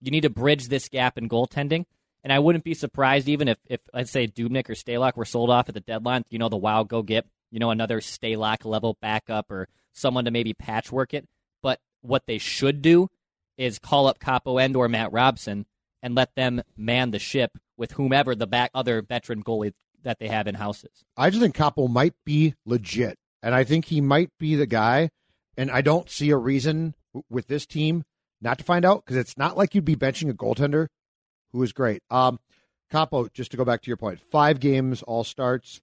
E: you need to bridge this gap in goaltending. And I wouldn't be surprised even if, if let's say Dubnyk or Stalock were sold off at the deadline, you know, the Wild go get, you know, another Stalock level backup or someone to maybe patchwork it. But what they should do is call up Kaapo and or Matt Robson and let them man the ship with whomever the back other veteran goalie that they have in houses.
D: I just think Kaapo might be legit, and I think he might be the guy. And I don't see a reason with this team not to find out because it's not like you'd be benching a goaltender who is great. Um, Kaapo, just to go back to your point, five games, all starts,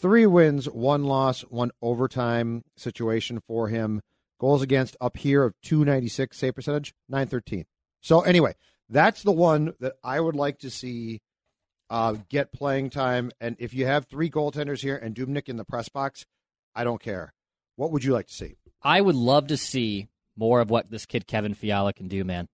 D: three wins, one loss, one overtime situation for him. Goals against up here of 296 save percentage, 913. So anyway, that's the one that I would like to see uh, get playing time. And if you have three goaltenders here and Dubnyk in the press box, I don't care. What would you like to see?
E: I would love to see more of what this kid Kevin Fiala can do, man.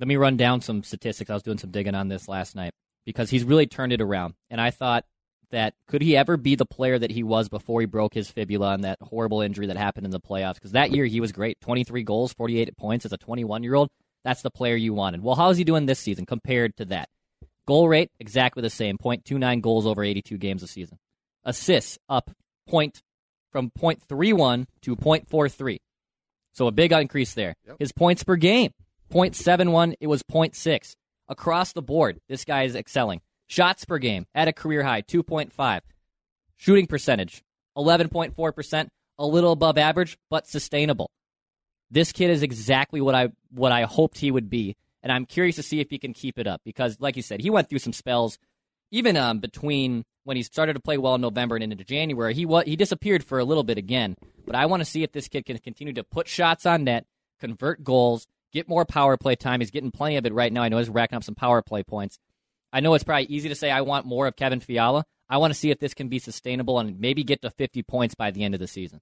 E: Let me run down some statistics. I was doing some digging on this last night because he's really turned it around. And I thought that could he ever be the player that he was before he broke his fibula and that horrible injury that happened in the playoffs? Because that year he was great 23 goals, 48 points as a 21 year old. That's the player you wanted. Well, how is he doing this season compared to that? Goal rate, exactly the same 0.29 goals over 82 games a season. Assists up point from 0.31 to 0.43. So a big increase there.
D: Yep.
E: His points per game, 0.71, it was 0.6. Across the board, this guy is excelling. Shots per game at a career high, 2.5. Shooting percentage, 11.4%, a little above average, but sustainable. This kid is exactly what I what I hoped he would be, and I'm curious to see if he can keep it up because, like you said, he went through some spells, even um, between when he started to play well in November and into January. He wa- he disappeared for a little bit again, but I want to see if this kid can continue to put shots on net, convert goals, get more power play time. He's getting plenty of it right now. I know he's racking up some power play points. I know it's probably easy to say I want more of Kevin Fiala. I want to see if this can be sustainable and maybe get to 50 points by the end of the season.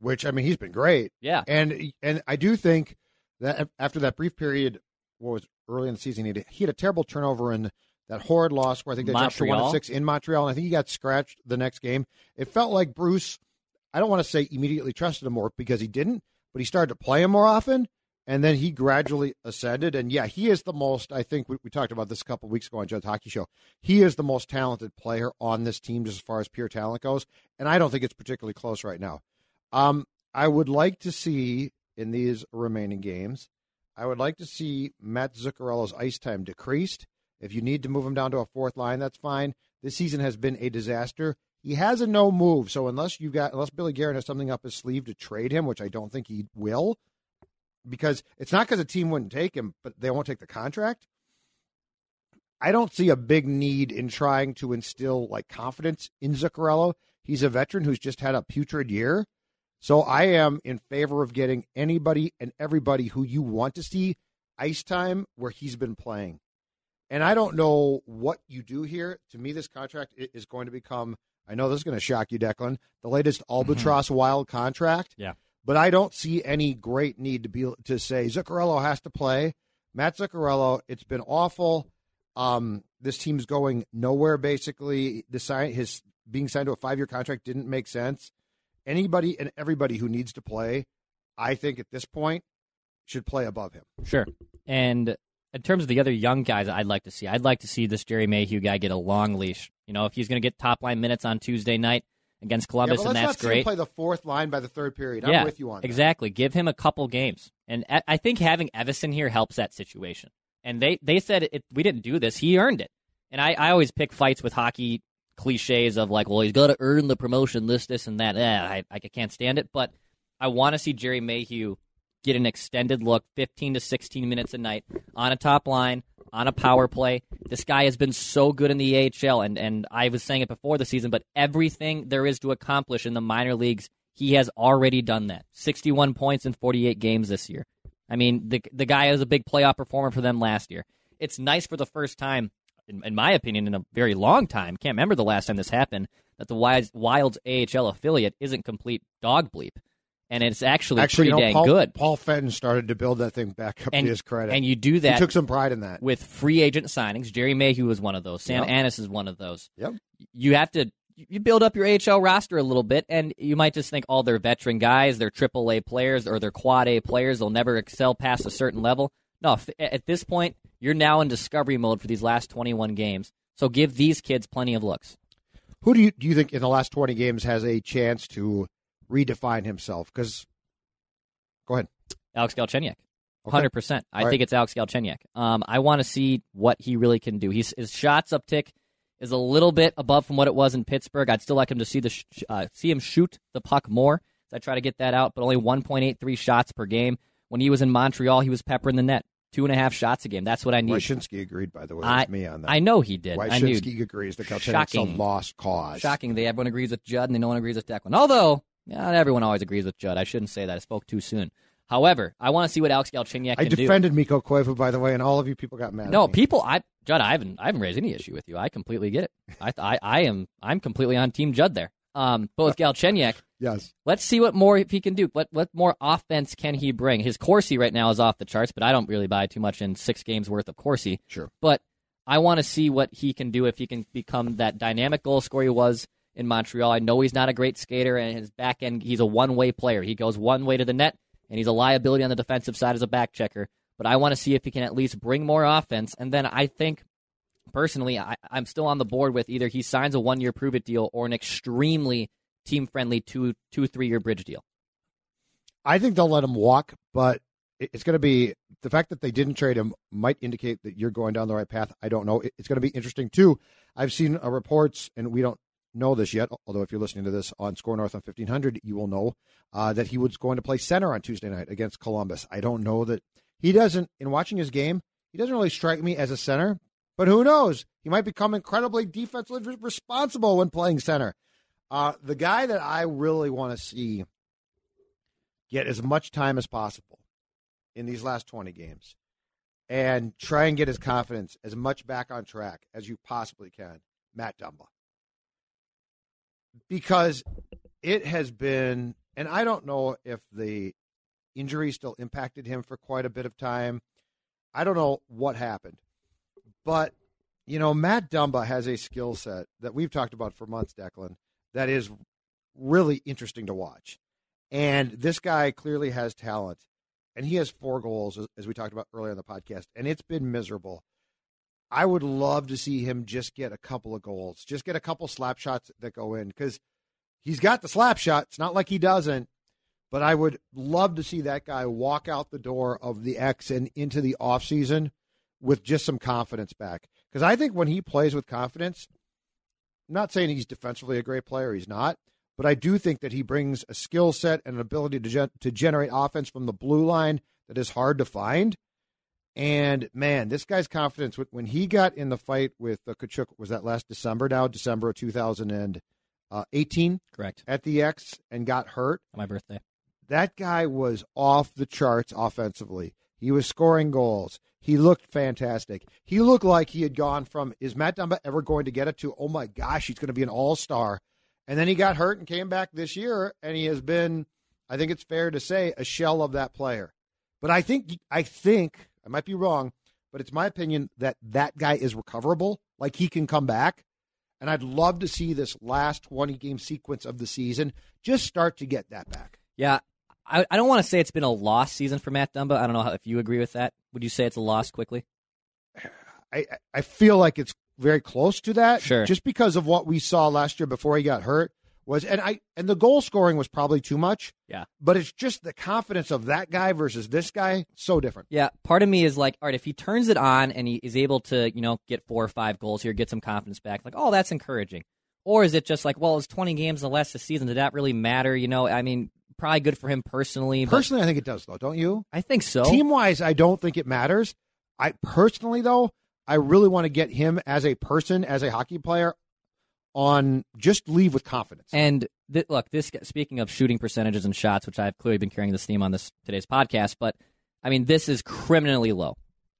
D: Which I mean, he's been great.
E: Yeah.
D: And and I do think that after that brief period, what was early in the season, he had, he had a terrible turnover in that horrid loss where I think they dropped to one
E: Montreal?
D: six in Montreal, and I think he got scratched the next game. It felt like Bruce. I don't want to say immediately trusted him more because he didn't, but he started to play him more often, and then he gradually ascended. And yeah, he is the most. I think we, we talked about this a couple weeks ago on Judd's Hockey Show. He is the most talented player on this team, just as far as pure talent goes, and I don't think it's particularly close right now. Um, I would like to see in these remaining games, I would like to see Mats Zuccarello's ice time decreased. If you need to move him down to a fourth line, that's fine. This season has been a disaster. He has a no move, so unless you got unless Billy Guerin has something up his sleeve to trade him, which I don't think he will, because it's not because a team wouldn't take him, but they won't take the contract. I don't see a big need in trying to instill like confidence in Zuccarello. He's a veteran who's just had a putrid year. So I am in favor of getting anybody and everybody who you want to see ice time where he's been playing. And I don't know what you do here. To me, this contract is going to become, I know this is going to shock you, Declan, the latest Albatross Wild contract.
E: Yeah.
D: But I don't see any great need to be to say Zuccarello has to play. Mats Zuccarello, it's been awful. Um, this team's going nowhere. Basically, the sign his being signed to a five year contract didn't make sense. Anybody and everybody who needs to play, I think at this point, should play above him.
E: Sure. And in terms of the other young guys I'd like to see, I'd like to see this Gerry Mayhew guy get a long leash. You know, if he's going to get top line minutes on Tuesday night against Columbus,
D: but
E: and that's
D: not see him
E: great.
D: play the fourth line by the third period. I'm with you on that.
E: exactly. Give him a couple games, and I I think having Evason here helps that situation. And they they said it, we didn't do this; he earned it. And I, I always pick fights with hockey cliches of like, well, he's got to earn the promotion, this, this, and that. Eh, I I can't stand it, but I want to see Gerry Mayhew get an extended look, 15 to 16 minutes a night on a top line, on a power play. This guy has been so good in the AHL, and, and I was saying it before the season, but everything there is to accomplish in the minor leagues, he has already done that. 61 points in 48 games this year. I mean, the, the guy is a big playoff performer for them last year. It's nice for the first time, in, in my opinion, in a very long time. Can't remember the last time this happened, that the Wild's, Wild's AHL affiliate isn't complete dog bleep. And it's actually,
D: Actually,
E: pretty
D: you know,
E: dang
D: Paul,
E: good.
D: Paul Fenton started to build that thing back up
E: And-
D: to his credit.
E: and you do that.
D: he took some pride in that.
E: with free agent signings. Gerry Mayhew was one of those. Sam
D: Yep.
E: Anas is one of those.
D: Yep.
E: You have to you build up your AHL roster a little bit, and you might just think, oh, they're veteran guys, they're Triple A players, or they're Quad A players. They'll never excel past a certain level. No, f- at this point, you're now in discovery mode for these last 21 games. So give these kids plenty of looks.
D: Who do you do you think in the last twenty games has a chance to redefine himself? Because go ahead.
E: Alex Galchenyuk.
D: Okay.
E: Hundred percent. I
D: All right.
E: think it's Alex Galchenyuk. Um, I want to see what he really can do. He's, his shots uptick is a little bit above from what it was in Pittsburgh. I'd still like him to see the sh- uh, see him shoot the puck more. So I try to get that out, but only 1.83 shots per game. When he was in Montreal, he was peppering the net, two and a half shots a game. That's what I need.
D: Wyshynski agreed, by the way,
E: I,
D: with me on that.
E: I know he did.
D: Wyshynski agrees that Galchenyuk's a lost cause.
E: Shocking. They everyone agrees with Judd, and they no one agrees with Declan. Although, not everyone always agrees with Judd. I shouldn't say that. I spoke too soon. However, I want to see what Alex Galchenyuk
D: I
E: can do.
D: defended Mikko Koivu, by the way, and all of you people got mad.
E: No,
D: at me.
E: people. I Judd. I haven't. I haven't raised any issue with you. I completely get it. I. I. I am. I'm completely on Team Judd there. Um, but with Galchenyuk, <laughs>
D: Yes.
E: let's see what more he can do. What what more offense can he bring? His Corsi right now is off the charts, but I don't really buy too much in six games worth of Corsi.
D: Sure.
E: But I want to see what he can do if he can become that dynamic goal scorer he was in Montreal. I know he's not a great skater, and his back end, he's a one way player. He goes one way to the net, and he's a liability on the defensive side as a back checker. But I want to see if he can at least bring more offense. And then I think, personally, I, I'm still on the board with either he signs a one year prove it deal or an extremely team friendly two, two, three year bridge deal.
D: I think they'll let him walk, but it's going to be the fact that they didn't trade him might indicate that you're going down the right path. I don't know. It's going to be interesting too. I've seen uh, reports, and we don't know this yet. Although if you're listening to this on SKOR North on 1500, you will know uh, that he was going to play center on Tuesday night against Columbus. I don't know that he doesn't. In watching his game, he doesn't really strike me as a center. But who knows? He might become incredibly defensively responsible when playing center. Uh, the guy that I really want to see get as much time as possible in these last 20 games and try and get his confidence as much back on track as you possibly can, Matt Dumba. Because it has been, and I don't know if the injury still impacted him for quite a bit of time. I don't know what happened. But, you know, Matt Dumba has a skill set that we've talked about for months, Declan, that is really interesting to watch. And this guy clearly has talent and he has four goals, as we talked about earlier in the podcast, and it's been miserable. I would love to see him just get a couple of goals, just get a couple slap shots that go in because he's got the slap shot. It's not like he doesn't, but I would love to see that guy walk out the door of the X and into the offseason with just some confidence back. Because I think when he plays with confidence, I'm not saying he's defensively a great player, he's not, but I do think that he brings a skill set and an ability to gen- to generate offense from the blue line that is hard to find. And man, this guy's confidence when he got in the fight with uh, Tkachuk was that last December now, December of 2018.
E: Correct.
D: At the X and got hurt.
E: On my birthday.
D: That guy was off the charts offensively. He was scoring goals. He looked fantastic. He looked like he had gone from is Matt Dumba ever going to get it to oh my gosh, he's going to be an all-star and then he got hurt and came back this year, and he has been, I think it's fair to say, a shell of that player. But I think, I think, I might be wrong, but it's my opinion that that guy is recoverable. Like he can come back. And I'd love to see this last 20 game sequence of the season just start to get that back.
E: Yeah. I, I don't want to say it's been a lost season for Matt Dumba. I don't know how, if you agree with that. Would you say it's a loss quickly?
D: I, I feel like it's very close to that.
E: Sure.
D: Just because of what we saw last year before he got hurt was and I and the goal scoring was probably too much.
E: Yeah.
D: But it's just the confidence of that guy versus this guy so different.
E: Yeah. Part of me is like, all right, if he turns it on and he is able to, you know, get four or five goals here, get some confidence back, like, oh, that's encouraging. Or is it just like, well, it's 20 games and less this season. Did that really matter? You know, I mean, probably good for him personally.
D: Personally, I think it does, though, don't you?
E: I think so.
D: Team wise, I don't think it matters. I personally, though, I really want to get him as a person, as a hockey player, on just leave with confidence.
E: And th- look, this speaking of shooting percentages and shots, which I've clearly been carrying this theme on this today's podcast, but I mean, this is criminally low,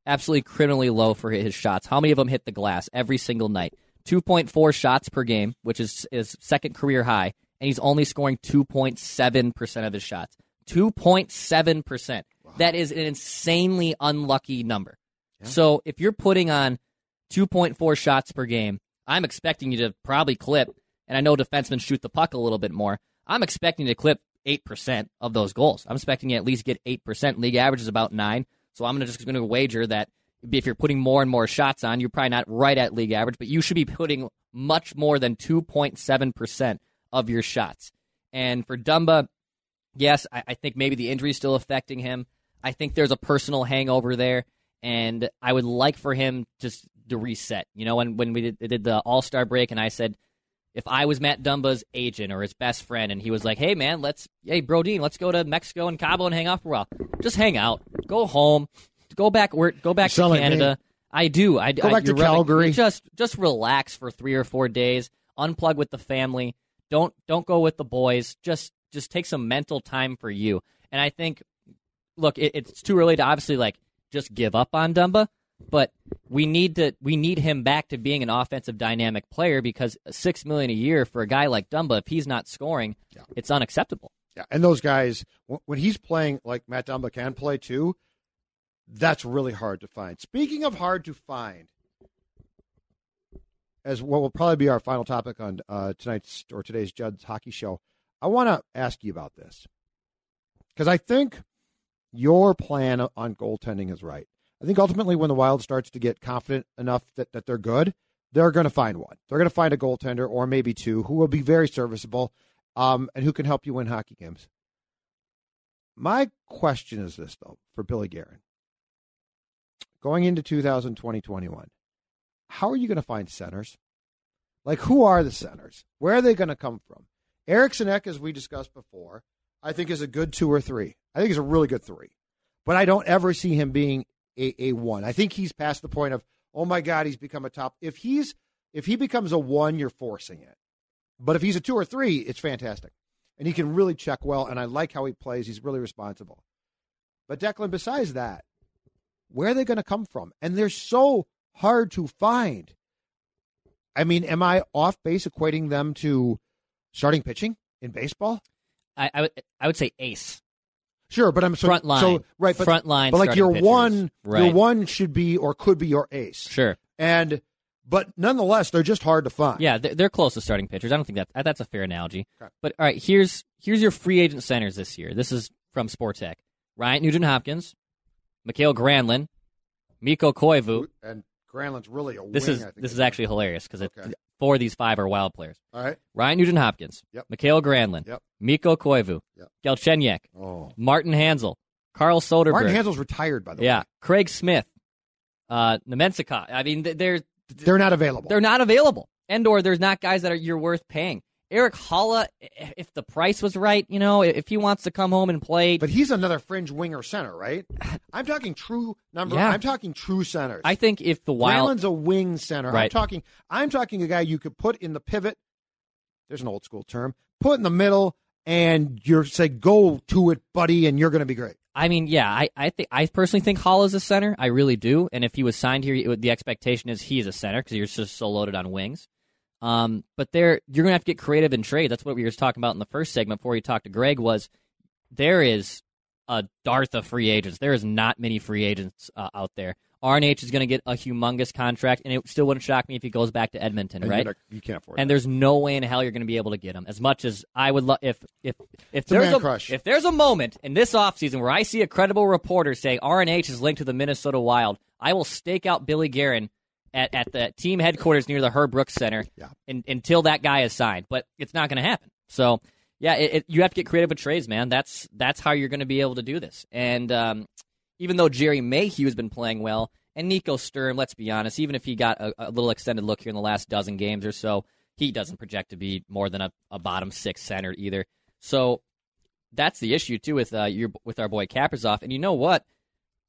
E: absolutely criminally low for his shots. How many of them hit the glass every single night? 2.4 shots per game, which is his second career high, and he's only scoring 2.7% of his shots. 2.7%. Wow. That is an insanely unlucky number. So if you're putting on 2.4 shots per game, I'm expecting you to probably clip, and I know defensemen shoot the puck a little bit more. I'm expecting to clip 8% of those goals. I'm expecting you at least get 8%. League average is about 9 So I'm just going to wager that if you're putting more and more shots on, you're probably not right at league average, but you should be putting much more than 2.7% of your shots. And for Dumba, yes, I, I think maybe the injury is still affecting him. I think there's a personal hangover there and I would like for him just to reset. You know, when when we did, did the All Star break, and I said, if I was Matt Dumba's agent or his best friend, and he was like, "Hey man, let's hey Brodin, let's go to Mexico and Cabo and hang out for a while. Just hang out, go home, go back where go back to Canada." I do. I
D: go back
E: I, to
D: Calgary.
E: Just just relax for three or four days. Unplug with the family. Don't don't go with the boys. Just just take some mental time for you. And I think, look, it, it's too early to obviously like just give up on Dumba, but we need to we need him back to being an offensive dynamic player because six million a year for a guy like Dumba, if he's not scoring, yeah. it's unacceptable.
D: Yeah, and those guys when he's playing like Matt Dumba can play too, that's really hard to find. Speaking of hard to find, as what will probably be our final topic on uh, tonight's or today's Judd's hockey show, I want to ask you about this because I think your plan on goaltending is right. I think ultimately when the Wild starts to get confident enough that, that they're good, they're going to find one. They're going to find a goaltender or maybe two who will be very serviceable um, and who can help you win hockey games. My question is this, though, for Billy Guerin. Going into 2020 21, how are you going to find centers? Like, who are the centers? Where are they going to come from? Eriksson Ek, as we discussed before, I think is a good two or three. I think he's a really good three. But I don't ever see him being a, a one. I think he's past the point of, oh my God, he's become a top. If he's if he becomes a one, you're forcing it. But if he's a two or three, it's fantastic. And he can really check well. And I like how he plays. He's really responsible. But Declan, besides that, where are they going to come from? And they're so hard to find. I mean, am I off base equating them to starting pitching in baseball?
E: I, I would I would say ace.
D: Sure, but I'm so,
E: front line.
D: So, right, but,
E: front line.
D: But like your
E: pitchers.
D: one,
E: right.
D: your one should be or could be your ace.
E: Sure.
D: And but nonetheless, they're just hard to find.
E: Yeah, they're, they're close to starting pitchers. I don't think that that's a fair analogy.
D: Okay.
E: But all right, here's here's your free agent centers this year. This is from Spotrac. Ryan Nugent Hopkins, Mikael Granlund, Mikko Koivu.
D: and Granlund's really a
E: This
D: wing,
E: is
D: I think,
E: this is actually hilarious because
D: Okay.
E: Four of these five are wild players.
D: all right.
E: Ryan Nugent Hopkins,
D: Yep.
E: Mikael Granlund,
D: Yep.
E: Mikko Koivu,
D: Yep.
E: Galchenyuk,
D: Oh,
E: Martin Hanzal, Carl Soderberg.
D: Martin Hanzal's retired by the
E: yeah,
D: way. Yeah.
E: Craig Smith, uh, Nemensika. I mean, th- they're
D: They're not available.
E: they're not available, and or there's not guys that are you're worth paying. Erik Haula, if the price was right, you know, if he wants to come home and play,
D: but he's another fringe winger center, right? <sighs> I'm talking true number.
E: Yeah.
D: I'm talking true centers.
E: I think if the Wild,
D: Granlund's a wing center. I'm talking. I'm talking a guy you could put in the pivot. There's an old school term. Put in the middle, and you're say go to it, buddy, and you're going to be great.
E: I mean, yeah, I, I think I personally think Hall is a center. I really do. And if he was signed here, it the expectation is he is a center because you're just so loaded on wings. Um, but there, you're gonna have to get creative in trade. That's what we were talking about in the first segment before we talked to Greg. Was there is a dearth of free agents. There is not many free agents uh, out there. RNH is going to get a humongous contract, and it still wouldn't shock me if he goes back to Edmonton,
D: And
E: right?
D: not- you can't afford.
E: and
D: that.
E: there's no way in hell you're going to be able to get him. As much as I would love, if if if there's a,
D: crush.
E: if there's a moment in this offseason where I see a credible reporter say RNH is linked to the Minnesota Wild, I will stake out Billy Guerin at, at the team headquarters near the Herb Brooks Center
D: Yeah.
E: in, until that guy is signed. But it's not going to happen. So yeah, it, it, you have to get creative with trades, man. That's that's how you're going to be able to do this. And um, even though Gerry Mayhew has been playing well, and Nico Sturm, let's be honest, even if he got a, a little extended look here in the last dozen games or so, he doesn't project to be more than a, a bottom six center either. So that's the issue too with uh, your with our boy Kaprizov. And you know what?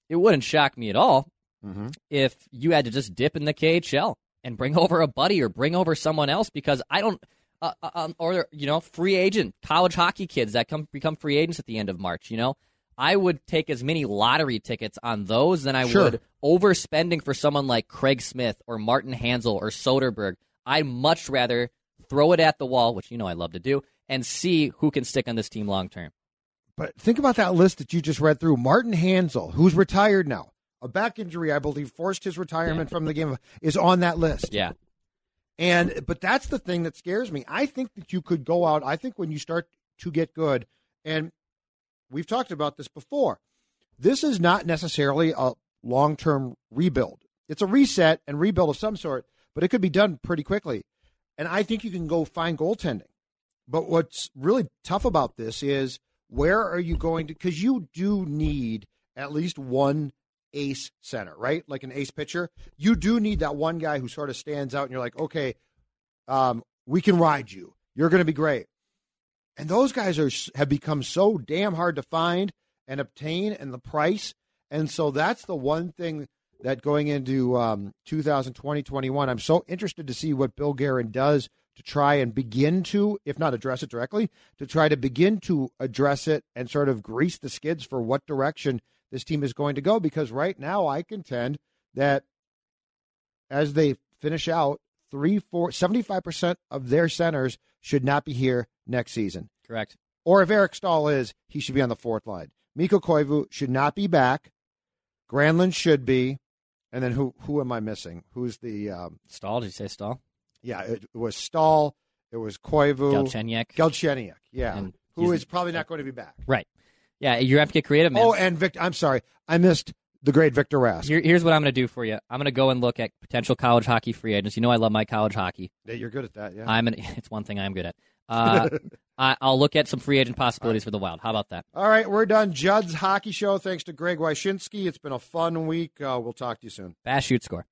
E: It wouldn't shock me at all
D: Mm-hmm.
E: if you had to just dip in the KHL and bring <laughs> over a buddy or bring over someone else because I don't. Uh, uh, um, or you know, free agent college hockey kids that come become free agents at the end of March. You know, I would take as many lottery tickets on those than I
D: Sure.
E: would overspending for someone like Craig Smith or Martin Hanzal or Soderberg. I'd much rather throw it at the wall, which you know I love to do, and see who can stick on this team long term.
D: But think about that list that you just read through. Martin Hanzal, who's retired now, a back injury, I believe, forced his retirement from the game, is on that list.
E: Yeah,
D: And but that's the thing that scares me. I think that you could go out. I think when you start to get good, and we've talked about this before, this is not necessarily a long term rebuild. It's a reset and rebuild of some sort, but it could be done pretty quickly. And I think you can go find goaltending. But what's really tough about this is where are you going to? Because you do need at least one ace center, right? Like an ace pitcher. You do need that one guy who sort of stands out and you're like, okay, um, we can ride you. You're going to be great. And those guys are have become so damn hard to find and obtain and the price. And so that's the one thing that going into um, 2020, 21, I'm so interested to see what Bill Guerin does to try and begin to, if not address it directly, to try to begin to address it and sort of grease the skids for what direction this team is going to go. Because right now, I contend that as they finish out, three, four, 75% of their centers should not be here next season.
E: correct.
D: Or if Eric Staal is, he should be on the fourth line. Mikko Koivu should not be back. Granlund should be. And then who who am I missing? Who's the um,
E: Staal? Did you say Staal?
D: yeah, it was Staal, it was Koivu,
E: Galchenyuk.
D: Galchenyuk, yeah,
E: And
D: who is probably not going to be back.
E: Right. Yeah, you have to get creative, man.
D: Oh, and Victor, I'm sorry, I missed the great Victor Rask.
E: Here, here's what I'm going to do for you. I'm going to go and look at potential college hockey free agents. You know, I love my college hockey.
D: Yeah, You're good at that, yeah.
E: I'm an, <laughs> it's one thing I'm good at. Uh, <laughs> I, I'll look at some free agent possibilities for the Wild. How about that?
D: All right, we're done. Judd's Hockey Show. Thanks to Greg Wyshynski. It's been a fun week. Uh, we'll talk to you soon.
E: Fast shoot score.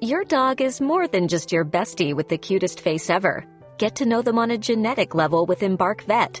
G: Your dog is more than just your bestie with the cutest face ever. Get to know them on a genetic level with Embark Vet.